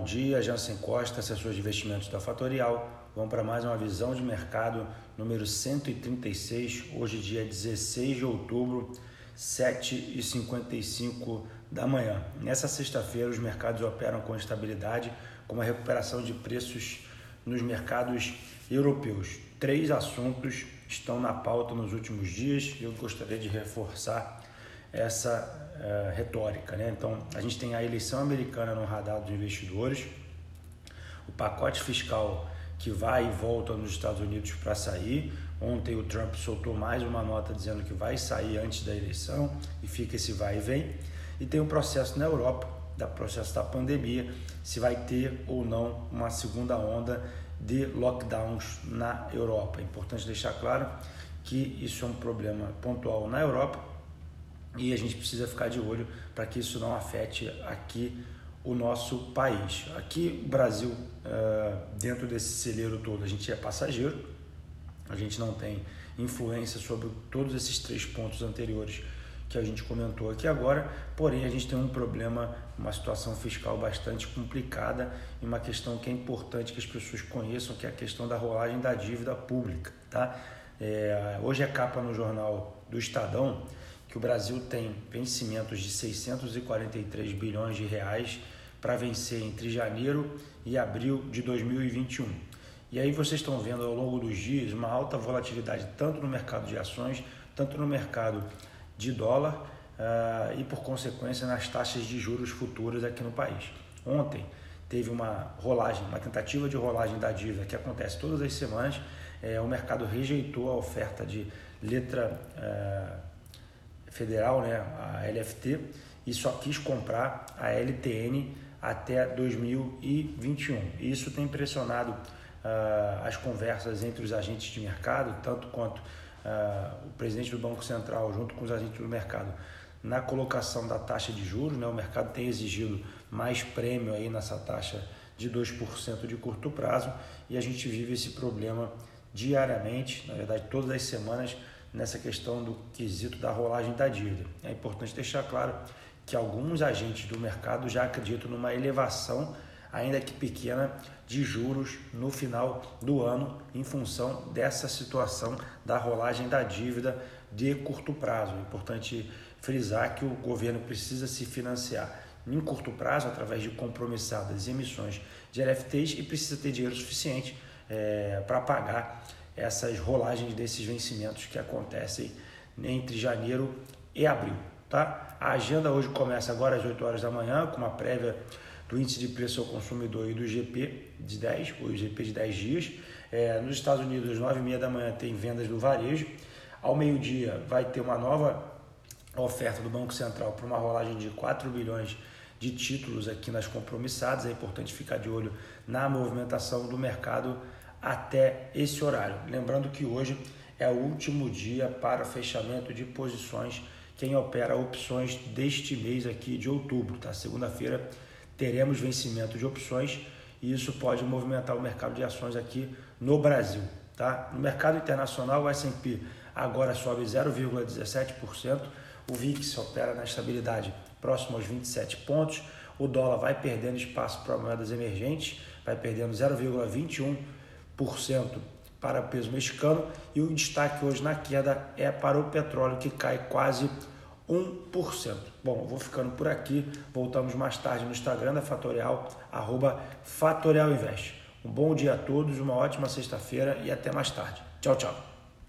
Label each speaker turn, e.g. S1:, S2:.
S1: bom dia. Jansen Costa, assessor de investimentos da Fatorial. Vamos para mais uma visão de mercado número 136, hoje dia 16 de outubro, 7h55 da manhã. Nessa sexta-feira, os mercados operam com estabilidade, com uma recuperação de preços nos mercados europeus. Três assuntos estão na pauta nos últimos dias e eu gostaria de reforçar essa uh, retórica. Né? Então, a gente tem a eleição americana no radar dos investidores, o pacote fiscal que vai e volta nos Estados Unidos para sair. Ontem o Trump soltou mais uma nota dizendo que vai sair antes da eleição e fica esse vai e vem. E tem o um processo na Europa, da processo da pandemia, se vai ter ou não uma segunda onda de lockdowns na Europa. É importante deixar claro que isso é um problema pontual na Europa e a gente precisa ficar de olho para que isso não afete aqui o nosso país. Aqui, o Brasil, eh, dentro desse celeiro todo, a gente é passageiro, a gente não tem influência sobre todos esses três pontos anteriores que a gente comentou aqui agora, porém a gente tem um problema, uma situação fiscal bastante complicada e uma questão que é importante que as pessoas conheçam, que é a questão da rolagem da dívida pública. Tá? É, hoje é capa no jornal do Estadão que o Brasil tem vencimentos de 643 bilhões de reais para vencer entre janeiro e abril de 2021. E aí vocês estão vendo ao longo dos dias uma alta volatilidade tanto no mercado de ações, tanto no mercado de dólar uh, e por consequência nas taxas de juros futuras aqui no país. Ontem teve uma rolagem, uma tentativa de rolagem da dívida que acontece todas as semanas. É, o mercado rejeitou a oferta de letra uh, federal, né, a LFT, e só quis comprar a LTN até 2021. Isso tem pressionado uh, as conversas entre os agentes de mercado, tanto quanto uh, o presidente do Banco Central, junto com os agentes do mercado, na colocação da taxa de juros. Né? O mercado tem exigido mais prêmio aí nessa taxa de 2% de curto prazo e a gente vive esse problema diariamente, na verdade, todas as semanas nessa questão do quesito da rolagem da dívida. É importante deixar claro que alguns agentes do mercado já acreditam numa elevação, ainda que pequena, de juros no final do ano em função dessa situação da rolagem da dívida de curto prazo. É importante frisar que o governo precisa se financiar em curto prazo através de compromissadas emissões de LFTs e precisa ter dinheiro suficiente é, para pagar essas rolagens desses vencimentos que acontecem entre janeiro e abril. Tá? A agenda hoje começa agora às 8 horas da manhã, com uma prévia do índice de preço ao consumidor e do GP de 10, o GP de 10 dias. É, nos Estados Unidos, às 9h30 da manhã, tem vendas do varejo. Ao meio-dia, vai ter uma nova oferta do Banco Central para uma rolagem de 4 bilhões de títulos aqui nas compromissadas. É importante ficar de olho na movimentação do mercado até esse horário. Lembrando que hoje é o último dia para fechamento de posições quem opera opções deste mês aqui de outubro, tá? Segunda-feira teremos vencimento de opções e isso pode movimentar o mercado de ações aqui no Brasil, tá? No mercado internacional, o S&P agora sobe 0,17%, o VIX opera na estabilidade próximo aos 27 pontos, o dólar vai perdendo espaço para moedas emergentes, vai perdendo 0,21 para peso mexicano e o destaque hoje na queda é para o petróleo que cai quase 1%. Bom, vou ficando por aqui. Voltamos mais tarde no Instagram da Fatorial, arroba Fatorial Invest. Um bom dia a todos, uma ótima sexta-feira e até mais tarde. Tchau, tchau.